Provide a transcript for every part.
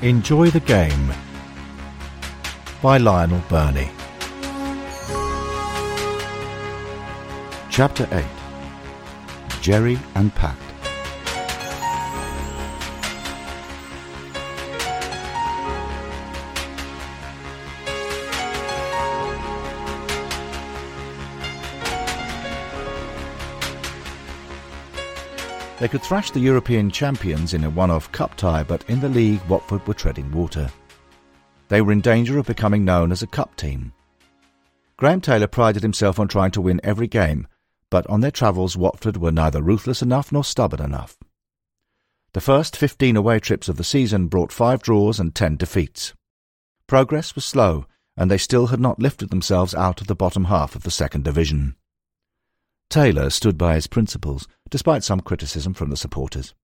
Enjoy the Game by Lionel Birnie. Chapter 8 Gerry and Pat They could thrash the European champions in a one-off cup tie, but in the league Watford were treading water. They were in danger of becoming known as a cup team. Graham Taylor prided himself on trying to win every game, but on their travels Watford were neither ruthless enough nor stubborn enough. The first 15 away trips of the season brought five draws and 10 defeats. Progress was slow, and they still had not lifted themselves out of the bottom half of the second division. Taylor stood by his principles, despite some criticism from the supporters.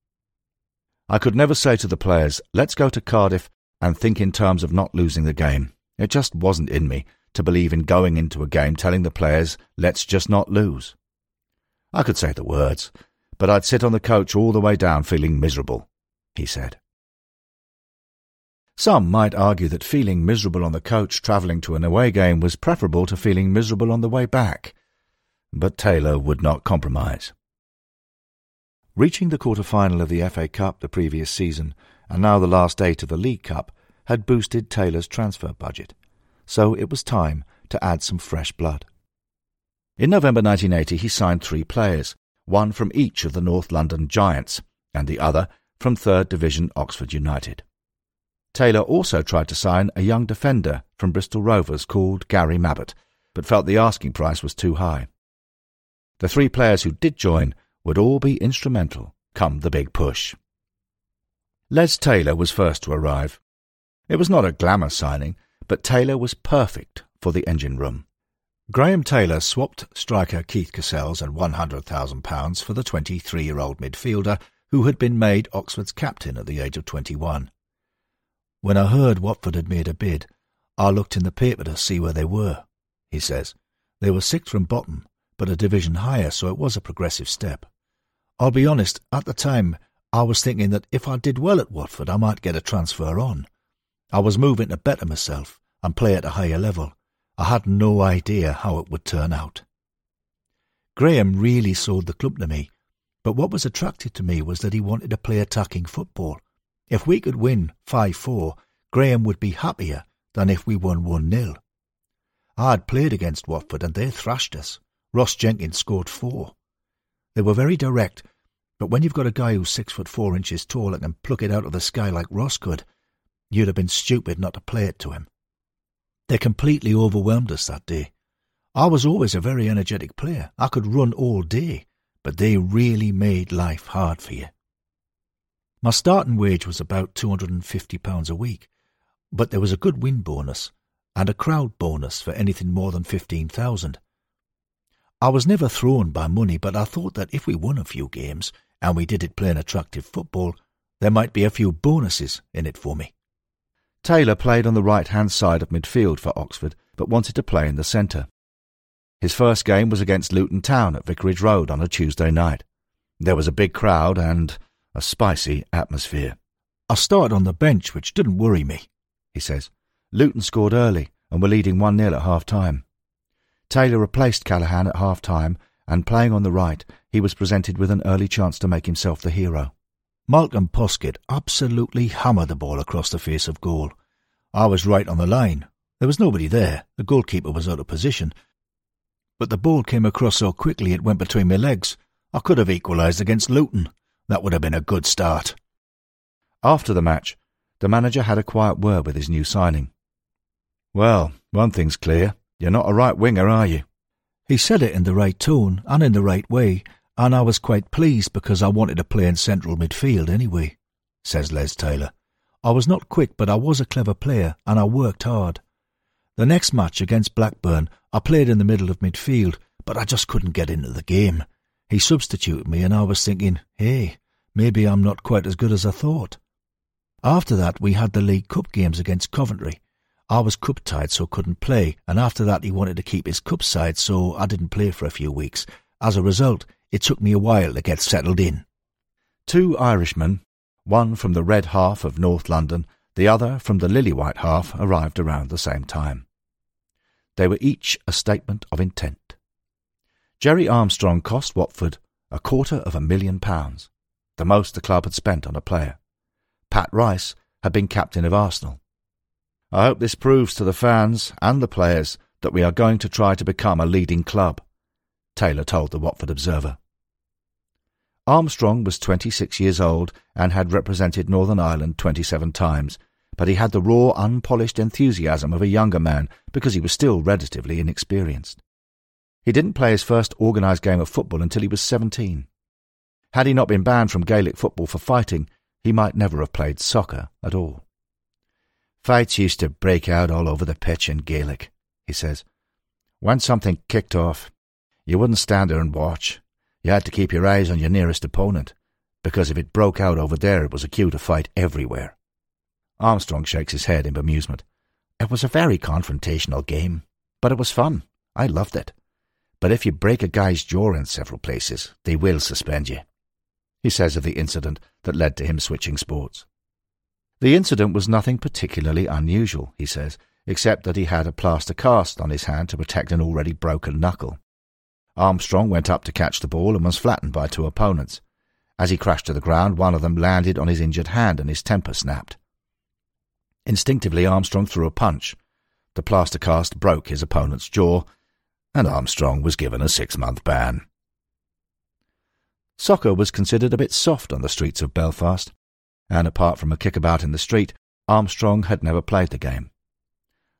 I could never say to the players, let's go to Cardiff and think in terms of not losing the game. It just wasn't in me to believe in going into a game telling the players, let's just not lose. I could say the words, but I'd sit on the coach all the way down feeling miserable, he said. Some might argue that feeling miserable on the coach travelling to an away game was preferable to feeling miserable on the way back but Taylor would not compromise. Reaching the quarter-final of the FA Cup the previous season, and now the last eight of the League Cup, had boosted Taylor's transfer budget, so it was time to add some fresh blood. In November 1980 he signed three players, one from each of the North London Giants, and the other from third division Oxford United. Taylor also tried to sign a young defender from Bristol Rovers called Gary Mabbutt, but felt the asking price was too high. The three players who did join would all be instrumental come the big push. Les Taylor was first to arrive. It was not a glamour signing, but Taylor was perfect for the engine room. Graham Taylor swapped striker Keith Cassells and £100,000 for the 23-year-old midfielder who had been made Oxford's captain at the age of 21. When I heard Watford had made a bid, I looked in the paper to see where they were, he says. They were sixth from bottom but a division higher, so it was a progressive step. I'll be honest, at the time, I was thinking that if I did well at Watford, I might get a transfer on. I was moving to better myself and play at a higher level. I had no idea how it would turn out. Graham really sold the club to me, but what was attractive to me was that he wanted to play attacking football. If we could win 5-4, Graham would be happier than if we won 1-0. I had played against Watford and they thrashed us. Ross Jenkins scored four. They were very direct, but when you've got a guy who's six foot four inches tall and can pluck it out of the sky like Ross could, you'd have been stupid not to play it to him. They completely overwhelmed us that day. I was always a very energetic player. I could run all day, but they really made life hard for you. My starting wage was about £250 a week, but there was a good win bonus and a crowd bonus for anything more than 15000 I was never thrown by money, but I thought that if we won a few games, and we did it playing attractive football, there might be a few bonuses in it for me. Taylor played on the right-hand side of midfield for Oxford, but wanted to play in the centre. His first game was against Luton Town at Vicarage Road on a Tuesday night. There was a big crowd and a spicy atmosphere. I started on the bench, which didn't worry me, he says. Luton scored early and were leading 1-0 at half-time. Taylor replaced Callaghan at half-time, and playing on the right, he was presented with an early chance to make himself the hero. Malcolm Poskett absolutely hammered the ball across the face of goal. I was right on the line. There was nobody there. The goalkeeper was out of position. But the ball came across so quickly it went between my legs. I could have equalised against Luton. That would have been a good start. After the match, the manager had a quiet word with his new signing. Well, one thing's clear. You're not a right winger, are you? He said it in the right tone and in the right way, and I was quite pleased because I wanted to play in central midfield anyway, says Les Taylor. I was not quick, but I was a clever player, and I worked hard. The next match against Blackburn, I played in the middle of midfield, but I just couldn't get into the game. He substituted me, and I was thinking, hey, maybe I'm not quite as good as I thought. After that, we had the League Cup games against Coventry, I was cup tied so couldn't play, and after that he wanted to keep his cup side so I didn't play for a few weeks. As a result, it took me a while to get settled in. Two Irishmen, one from the red half of North London, The other, from the lily-white half, arrived around the same time. They were each a statement of intent. Gerry Armstrong cost Watford a quarter of a million pounds, the most the club had spent on a player. Pat Rice had been captain of Arsenal. I hope this proves to the fans and the players that we are going to try to become a leading club, Taylor told the Watford Observer. Armstrong was 26 years old and had represented Northern Ireland 27 times, but he had the raw, unpolished enthusiasm of a younger man because he was still relatively inexperienced. He didn't play his first organised game of football until he was 17. Had he not been banned from Gaelic football for fighting, he might never have played soccer at all. Fights used to break out all over the pitch in Gaelic, he says. When something kicked off, you wouldn't stand there and watch. You had to keep your eyes on your nearest opponent, because if it broke out over there, it was a cue to fight everywhere. Armstrong shakes his head in bemusement. It was a very confrontational game, but it was fun. I loved it. But if you break a guy's jaw in several places, they will suspend you he says of the incident that led to him switching sports. The incident was nothing particularly unusual, he says, except that he had a plaster cast on his hand to protect an already broken knuckle. Armstrong went up to catch the ball and was flattened by two opponents. As he crashed to the ground, one of them landed on his injured hand and his temper snapped. Instinctively, Armstrong threw a punch. The plaster cast broke his opponent's jaw, and Armstrong was given a six-month ban. Soccer was considered a bit soft on the streets of Belfast, and apart from a kickabout in the street, Armstrong had never played the game.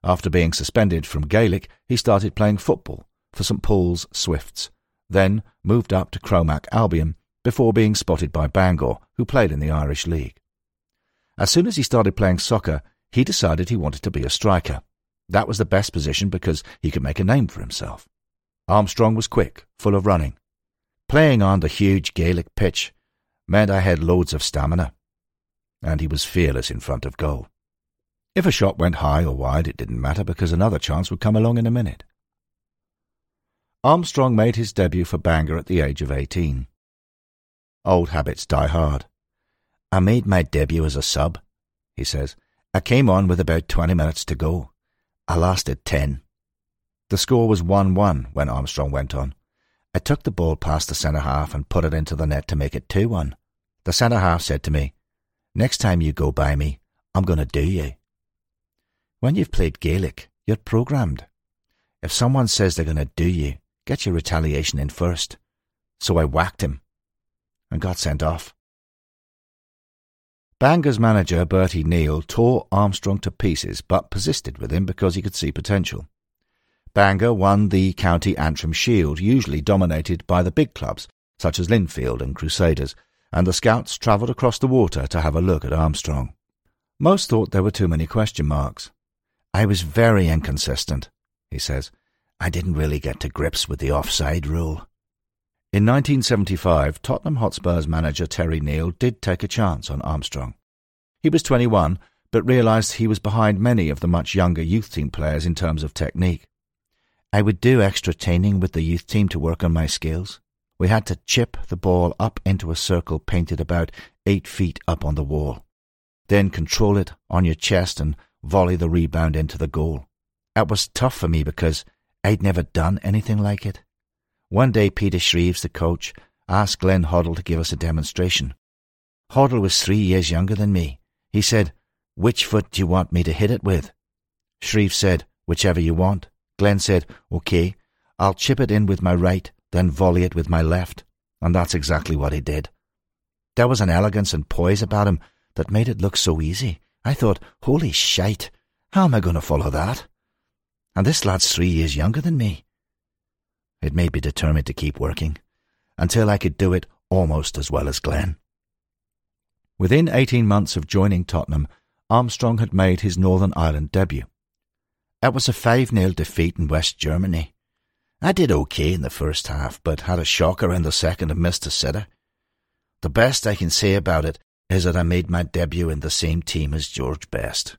After being suspended from Gaelic, he started playing football for St Paul's Swifts, then moved up to Cromac Albion before being spotted by Bangor, who played in the Irish League. As soon as he started playing soccer, he decided he wanted to be a striker. That was the best position because he could make a name for himself. Armstrong was quick, full of running, Playing on the huge Gaelic pitch meant I had loads of stamina, and he was fearless in front of goal. If a shot went high or wide, it didn't matter because another chance would come along in a minute. Armstrong made his debut for Bangor at the age of 18. Old habits die hard. I made my debut as a sub, he says. I came on with about 20 minutes to go. I lasted 10. The score was 1-1 when Armstrong went on. I took the ball past the centre half and put it into the net to make it 2 1. The centre half said to me, Next time you go by me, I'm going to do you. When you've played Gaelic, you're programmed. If someone says they're going to do you, get your retaliation in first. So I whacked him and got sent off. Bangor's manager, Bertie Neal, tore Armstrong to pieces but persisted with him because he could see potential. Bangor won the County Antrim Shield, usually dominated by the big clubs, such as Linfield and Crusaders, and the scouts travelled across the water to have a look at Armstrong. Most thought there were too many question marks. I was very inconsistent, he says. I didn't really get to grips with the offside rule. In 1975, Tottenham Hotspur's manager Terry Neill did take a chance on Armstrong. He was 21, but realised he was behind many of the much younger youth team players in terms of technique. I would do extra training with the youth team to work on my skills. We had to chip the ball up into a circle painted about eight feet up on the wall. Then control it on your chest and volley the rebound into the goal. That was tough for me because I'd never done anything like it. One day Peter Shreeves, the coach, asked Glenn Hoddle to give us a demonstration. Hoddle was three years younger than me. He said, Which foot do you want me to hit it with? Shreeves said, Whichever you want. Glenn said, OK, I'll chip it in with my right, then volley it with my left. And that's exactly what he did. There was an elegance and poise about him that made it look so easy. I thought, holy shite, how am I going to follow that? And this lad's three years younger than me. It made me determined to keep working, until I could do it almost as well as Glenn. Within eighteen months of joining Tottenham, Armstrong had made his Northern Ireland debut. It was a 5 0 defeat in West Germany. I did okay in the first half, but had a shocker in the second and missed a sitter. The best I can say about it is that I made my debut in the same team as George Best.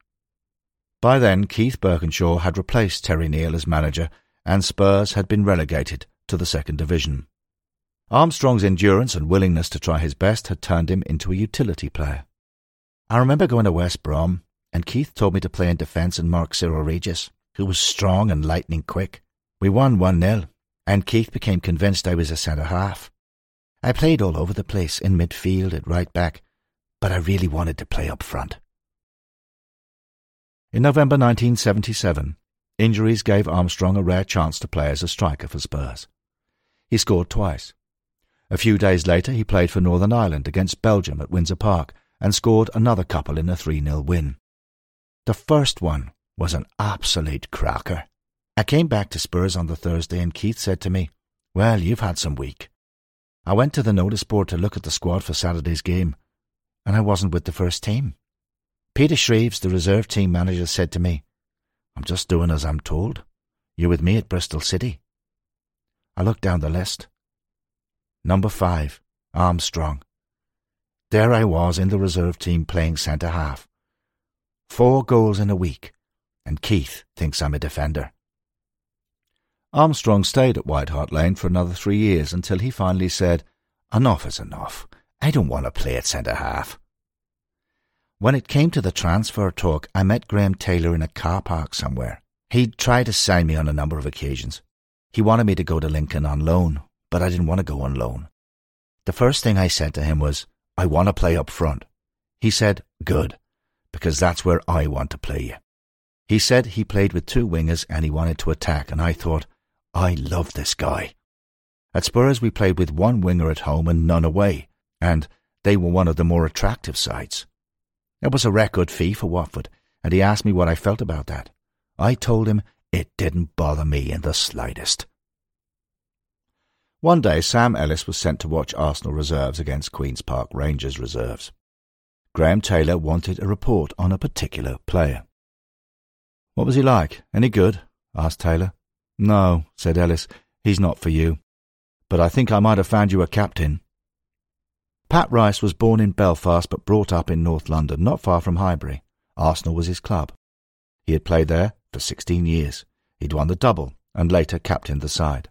By then, Keith Birkinshaw had replaced Terry Neill as manager, and Spurs had been relegated to the second division. Armstrong's endurance and willingness to try his best had turned him into a utility player. I remember going to West Brom and Keith told me to play in defence and mark Cyril Regis, who was strong and lightning quick. We won 1 0, and Keith became convinced I was a centre half. I played all over the place, in midfield, at right back, but I really wanted to play up front. In November 1977, injuries gave Armstrong a rare chance to play as a striker for Spurs. He scored twice. A few days later, he played for Northern Ireland against Belgium at Windsor Park and scored another couple in a 3 0 win. The first one was an absolute cracker. I came back to Spurs on the Thursday and Keith said to me, Well, you've had some week. I went to the notice board to look at the squad for Saturday's game, and I wasn't with the first team. Peter Shreeves, the reserve team manager, said to me, I'm just doing as I'm told. You're with me at Bristol City. I looked down the list. Number five, Armstrong. There I was in the reserve team playing centre half. Four goals in a week, and Keith thinks I'm a defender. Armstrong stayed at White Hart Lane for another three years until he finally said, Enough is enough. I don't want to play at centre half. When it came to the transfer talk, I met Graham Taylor in a car park somewhere. He'd tried to sign me on a number of occasions. He wanted me to go to Lincoln on loan, but I didn't want to go on loan. The first thing I said to him was, I want to play up front. He said, Good, because that's where I want to play you. He said he played with two wingers and he wanted to attack, and I thought, I love this guy. At Spurs, we played with one winger at home and none away, and they were one of the more attractive sides. It was a record fee for Watford, and he asked me what I felt about that. I told him it didn't bother me in the slightest. One day, Sam Ellis was sent to watch Arsenal reserves against Queen's Park Rangers reserves. Graham Taylor wanted a report on a particular player. What was he like? Any good? asked Taylor. No, said Ellis. He's not for you. But I think I might have found you a captain. Pat Rice was born in Belfast but brought up in North London, not far from Highbury. Arsenal was his club. He had played there for 16 years. He'd won the double and later captained the side.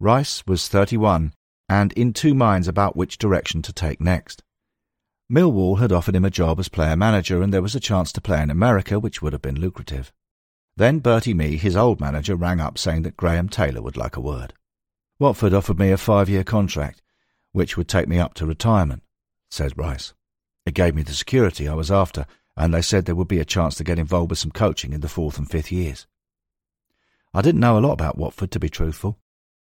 Rice was 31 and in two minds about which direction to take next. Millwall had offered him a job as player manager and there was a chance to play in America which would have been lucrative. Then Bertie Mee, his old manager, rang up saying that Graham Taylor would like a word. Watford offered me a five-year contract, which would take me up to retirement, says Rice. It gave me the security I was after, and they said there would be a chance to get involved with some coaching in the fourth and fifth years. I didn't know a lot about Watford, to be truthful.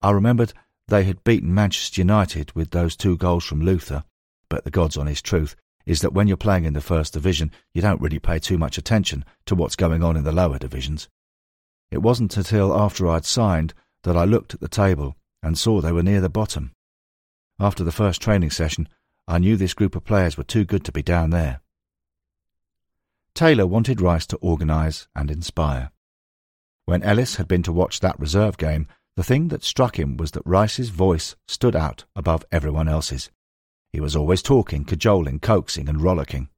I remembered they had beaten Manchester United with those two goals from Luther, but the God's on his truth is that when you're playing in the first division, you don't really pay too much attention to what's going on in the lower divisions. It wasn't until after I'd signed that I looked at the table and saw they were near the bottom. After the first training session, I knew this group of players were too good to be down there. Taylor wanted Rice to organise and inspire. When Ellis had been to watch that reserve game, the thing that struck him was that Rice's voice stood out above everyone else's. He was always talking, cajoling, coaxing, and rollicking.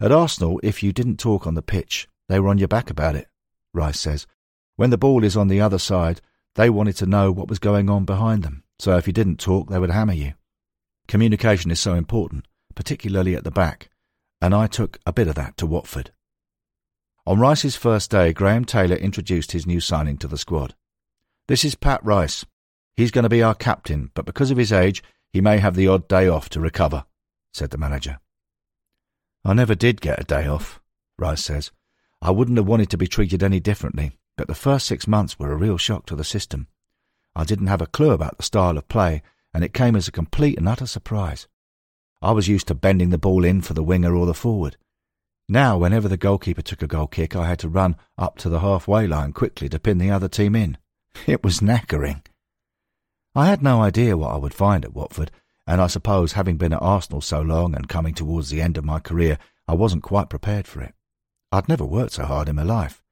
At Arsenal, if you didn't talk on the pitch, they were on your back about it, Rice says. When the ball is on the other side, they wanted to know what was going on behind them, so if you didn't talk, they would hammer you. Communication is so important, particularly at the back, and I took a bit of that to Watford. On Rice's first day, Graham Taylor introduced his new signing to the squad. This is Pat Rice. He's going to be our captain, but because of his age, he may have the odd day off to recover, said the manager. I never did get a day off, Rice says. I wouldn't have wanted to be treated any differently, but the first six months were a real shock to the system. I didn't have a clue about the style of play, and it came as a complete and utter surprise. I was used to bending the ball in for the winger or the forward. Now, whenever the goalkeeper took a goal kick, I had to run up to the halfway line quickly to pin the other team in. It was knackering. I had no idea what I would find at Watford, and I suppose having been at Arsenal so long and coming towards the end of my career, I wasn't quite prepared for it. I'd never worked so hard in my life.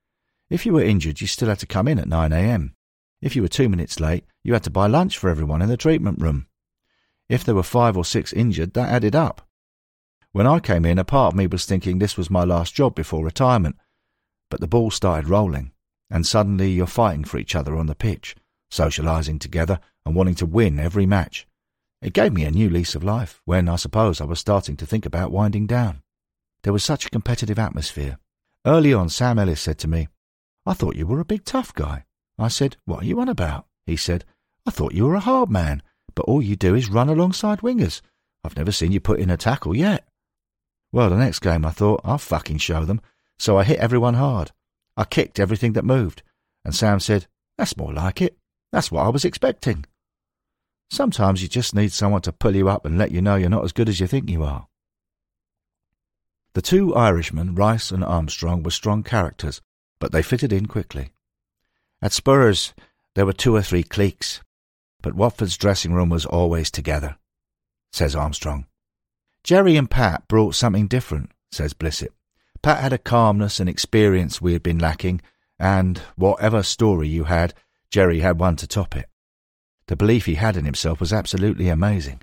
If you were injured, you still had to come in at 9am. If you were two minutes late, you had to buy lunch for everyone in the treatment room. If there were five or six injured, that added up. When I came in, a part of me was thinking this was my last job before retirement, but the ball started rolling, and suddenly you're fighting for each other on the pitch, socialising together and wanting to win every match. It gave me a new lease of life when I suppose I was starting to think about winding down. There was such a competitive atmosphere. Early on, Sam Ellis said to me, I thought you were a big tough guy. I said, What are you on about? He said, I thought you were a hard man, but all you do is run alongside wingers. I've never seen you put in a tackle yet. Well, the next game I thought, I'll fucking show them. So I hit everyone hard. I kicked everything that moved. And Sam said, That's more like it. That's what I was expecting. Sometimes you just need someone to pull you up and let you know you're not as good as you think you are. The two Irishmen, Rice and Armstrong, were strong characters, but they fitted in quickly. At Spurs, there were two or three cliques, but Watford's dressing room was always together, says Armstrong. Gerry and Pat brought something different, says Blissett. Pat had a calmness and experience we had been lacking, and whatever story you had, Gerry had one to top it. The belief he had in himself was absolutely amazing.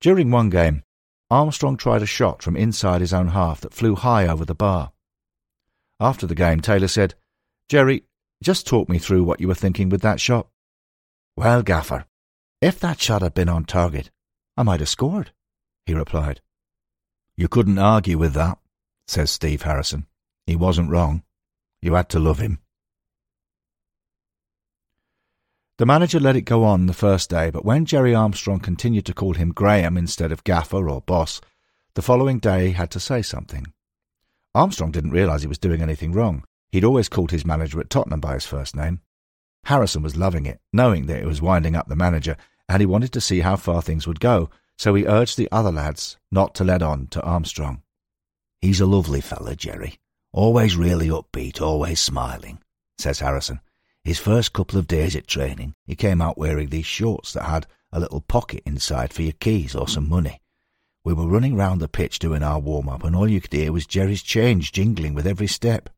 During one game, Armstrong tried a shot from inside his own half that flew high over the bar. After the game, Taylor said, Gerry, just talk me through what you were thinking with that shot. Well, Gaffer, if that shot had been on target, I might have scored, he replied. You couldn't argue with that, says Steve Harrison. He wasn't wrong. You had to love him. The manager let it go on the first day, but when Gerry Armstrong continued to call him Graham instead of Gaffer or Boss, the following day had to say something. Armstrong didn't realise he was doing anything wrong. He'd always called his manager at Tottenham by his first name. Harrison was loving it, knowing that it was winding up the manager, and he wanted to see how far things would go, so he urged the other lads not to let on to Armstrong. He's a lovely fellow, Gerry. Always really upbeat, always smiling, says Harrison. His first couple of days at training, he came out wearing these shorts that had a little pocket inside for your keys or some money. We were running round the pitch doing our warm-up, and all you could hear was Gerry's change jingling with every step.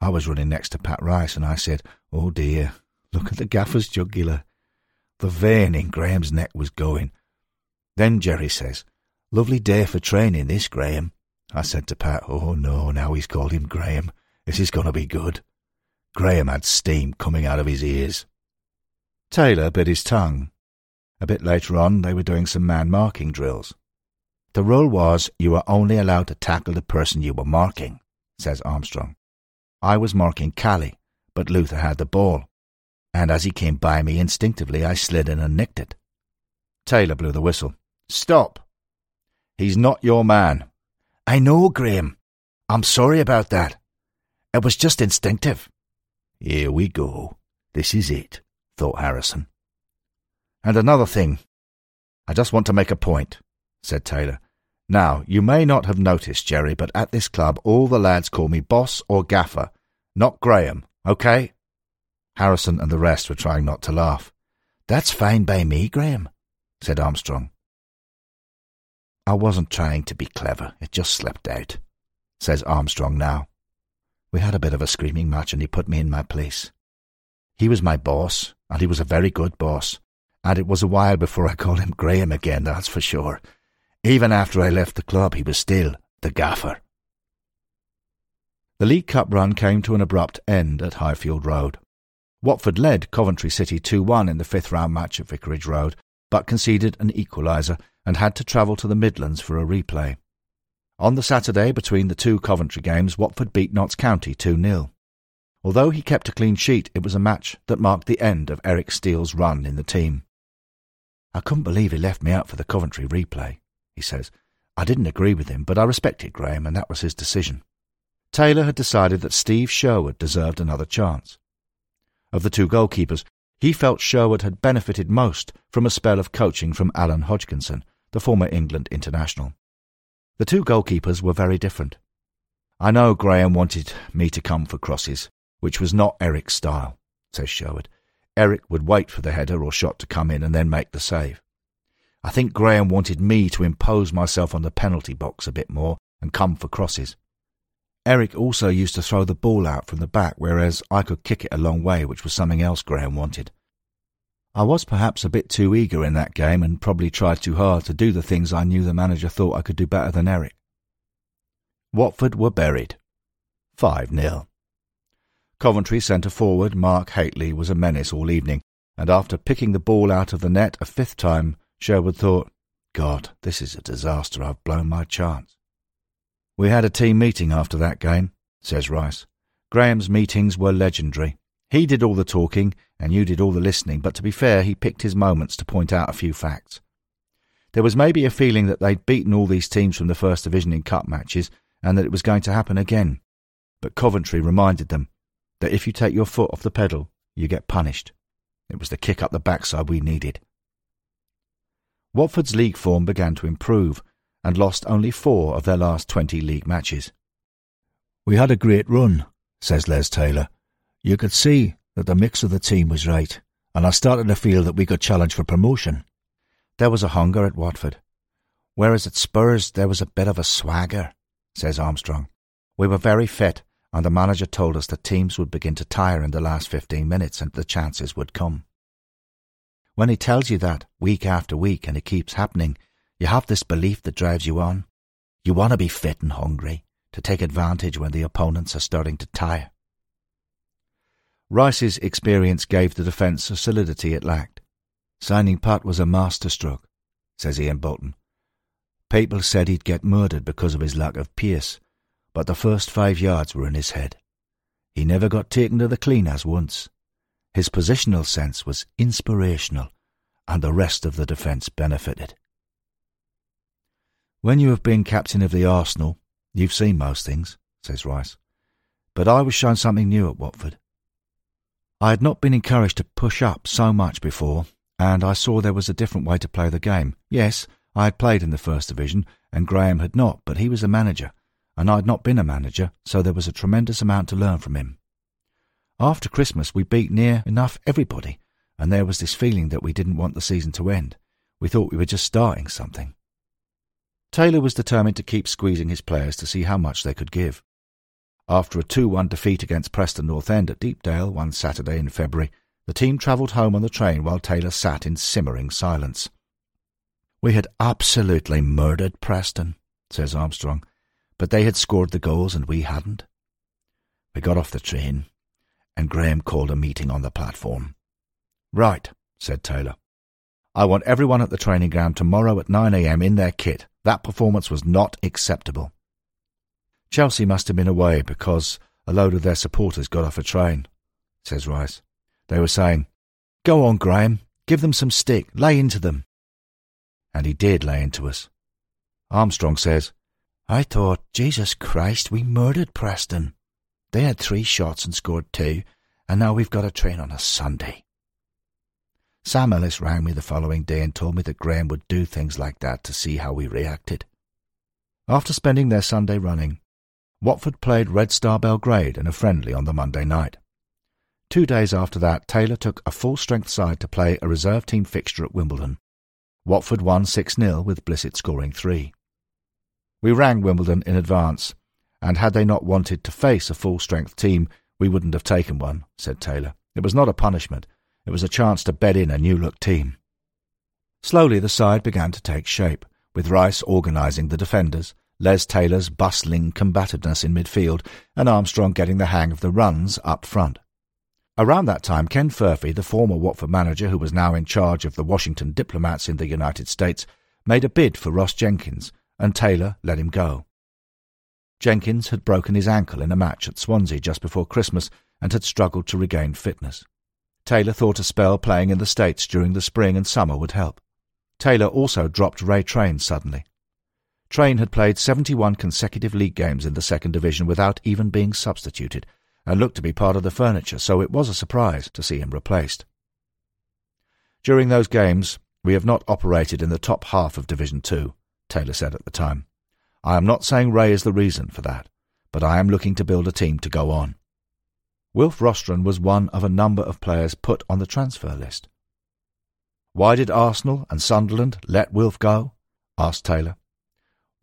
I was running next to Pat Rice, and I said, Oh dear, look at the gaffer's jugular. The vein in Graham's neck was going. Then Gerry says, Lovely day for training, this, Graham. I said to Pat, Oh no, now he's called him Graham. This is going to be good. Graham had steam coming out of his ears. Taylor bit his tongue. A bit later on, they were doing some man marking drills. The rule was you were only allowed to tackle the person you were marking, says Armstrong. I was marking Cally, but Luther had the ball, and as he came by me instinctively, I slid in and nicked it. Taylor blew the whistle. Stop! He's not your man. I know, Graham. I'm sorry about that. It was just instinctive. Here we go. This is it, thought Harrison. And another thing. I just want to make a point, said Taylor. Now, you may not have noticed, Gerry, but at this club all the lads call me boss or gaffer, not Graham, okay? Harrison and the rest were trying not to laugh. That's fine by me, Graham, said Armstrong. I wasn't trying to be clever, it just slipped out, says Armstrong now. We had a bit of a screaming match and he put me in my place. He was my boss, and he was a very good boss, and it was a while before I called him Graham again, that's for sure. Even after I left the club, he was still the gaffer. The League Cup run came to an abrupt end at Highfield Road. Watford led Coventry City 2 1 in the fifth round match at Vicarage Road, but conceded an equaliser and had to travel to the Midlands for a replay. On the Saturday between the two Coventry games, Watford beat Notts County 2 0. Although he kept a clean sheet, it was a match that marked the end of Eric Steele's run in the team. I couldn't believe he left me out for the Coventry replay, he says. I didn't agree with him, but I respected Graham, and that was his decision. Taylor had decided that Steve Sherwood deserved another chance. Of the two goalkeepers, he felt Sherwood had benefited most from a spell of coaching from Alan Hodgkinson, the former England international. The two goalkeepers were very different. I know Graham wanted me to come for crosses, which was not Eric's style, says Sherwood. Eric would wait for the header or shot to come in and then make the save. I think Graham wanted me to impose myself on the penalty box a bit more and come for crosses. Eric also used to throw the ball out from the back, whereas I could kick it a long way, which was something else Graham wanted. I was perhaps a bit too eager in that game and probably tried too hard to do the things I knew the manager thought I could do better than Eric. Watford were buried. 5 0. Coventry centre forward Mark Hateley was a menace all evening, and after picking the ball out of the net a fifth time, Sherwood thought, God, this is a disaster. I've blown my chance. We had a team meeting after that game, says Rice. Graham's meetings were legendary. He did all the talking and you did all the listening, but to be fair, he picked his moments to point out a few facts. There was maybe a feeling that they'd beaten all these teams from the First Division in cup matches and that it was going to happen again. But Coventry reminded them that if you take your foot off the pedal, you get punished. It was the kick up the backside we needed. Watford's league form began to improve and lost only four of their last 20 league matches. We had a great run, says Les Taylor. You could see that the mix of the team was right, and I started to feel that we could challenge for promotion. There was a hunger at Watford, whereas at Spurs there was a bit of a swagger, says Armstrong. We were very fit, and the manager told us that teams would begin to tire in the last 15 minutes and the chances would come. When he tells you that week after week and it keeps happening, you have this belief that drives you on. You want to be fit and hungry, to take advantage when the opponents are starting to tire. Rice's experience gave the defence a solidity it lacked. Signing Pat was a masterstroke, says Ian Bolton. People said he'd get murdered because of his lack of pace, but the first five yards were in his head. He never got taken to the cleaners once. His positional sense was inspirational, and the rest of the defence benefited. When you have been captain of the Arsenal, you've seen most things, says Rice. But I was shown something new at Watford. I had not been encouraged to push up so much before, and I saw there was a different way to play the game. Yes, I had played in the First Division, and Graham had not, but he was a manager, and I had not been a manager, so there was a tremendous amount to learn from him. After Christmas, we beat near enough everybody, and there was this feeling that we didn't want the season to end. We thought we were just starting something. Taylor was determined to keep squeezing his players to see how much they could give. After a 2-1 defeat against Preston North End at Deepdale one Saturday in February, the team travelled home on the train while Taylor sat in simmering silence. We had absolutely murdered Preston, says Armstrong, but they had scored the goals and we hadn't. We got off the train, and Graham called a meeting on the platform. Right, said Taylor. I want everyone at the training ground tomorrow at 9am in their kit. That performance was not acceptable. Chelsea must have been away because a load of their supporters got off a train, says Rice. They were saying, Go on, Graham, give them some stick, lay into them. And he did lay into us. Armstrong says, I thought, Jesus Christ, we murdered Preston. They had three shots and scored two, and now we've got a train on a Sunday. Sam Ellis rang me the following day and told me that Graham would do things like that to see how we reacted. After spending their Sunday running, Watford played Red Star Belgrade in a friendly on the Monday night. Two days after that, Taylor took a full strength side to play a reserve team fixture at Wimbledon. Watford won 6 0 with Blissett scoring three. We rang Wimbledon in advance, and had they not wanted to face a full strength team, we wouldn't have taken one, said Taylor. It was not a punishment, it was a chance to bed in a new look team. Slowly the side began to take shape, with Rice organising the defenders, Les Taylor's bustling combativeness in midfield, and Armstrong getting the hang of the runs up front. Around that time, Ken Furphy, the former Watford manager who was now in charge of the Washington diplomats in the United States, made a bid for Ross Jenkins, and Taylor let him go. Jenkins had broken his ankle in a match at Swansea just before Christmas and had struggled to regain fitness. Taylor thought a spell playing in the States during the spring and summer would help. Taylor also dropped Ray Train suddenly. Train had played 71 consecutive league games in the second division without even being substituted, and looked to be part of the furniture, so it was a surprise to see him replaced. During those games, we have not operated in the top half of Division Two, Taylor said at the time. I am not saying Ray is the reason for that, but I am looking to build a team to go on. Wilf Rostron was one of a number of players put on the transfer list. Why did Arsenal and Sunderland let Wilf go? asked Taylor.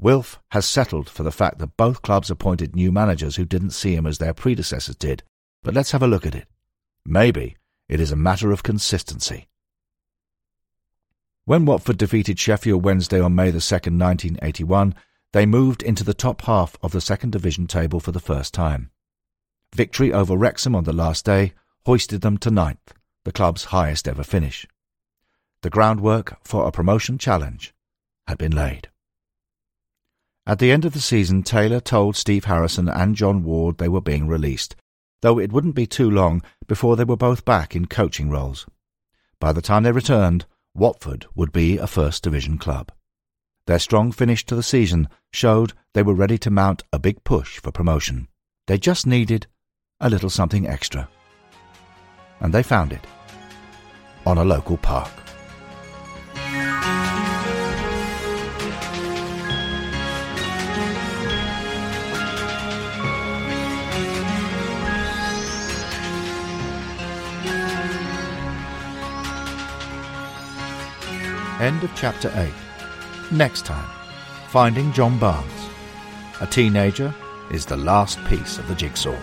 Wilf has settled for the fact that both clubs appointed new managers who didn't see him as their predecessors did. But let's have a look at it. Maybe it is a matter of consistency. When Watford defeated Sheffield Wednesday on May the 2nd, 1981, they moved into the top half of the second division table for the first time. Victory over Wrexham on the last day hoisted them to ninth, the club's highest ever finish. The groundwork for a promotion challenge had been laid. At the end of the season, Taylor told Steve Harrison and John Ward they were being released, though it wouldn't be too long before they were both back in coaching roles. By the time they returned, Watford would be a First Division club. Their strong finish to the season showed they were ready to mount a big push for promotion. They just needed a little something extra. And they found it on a local park. End of chapter 8. Next time, finding John Barnes. A teenager is the last piece of the jigsaw.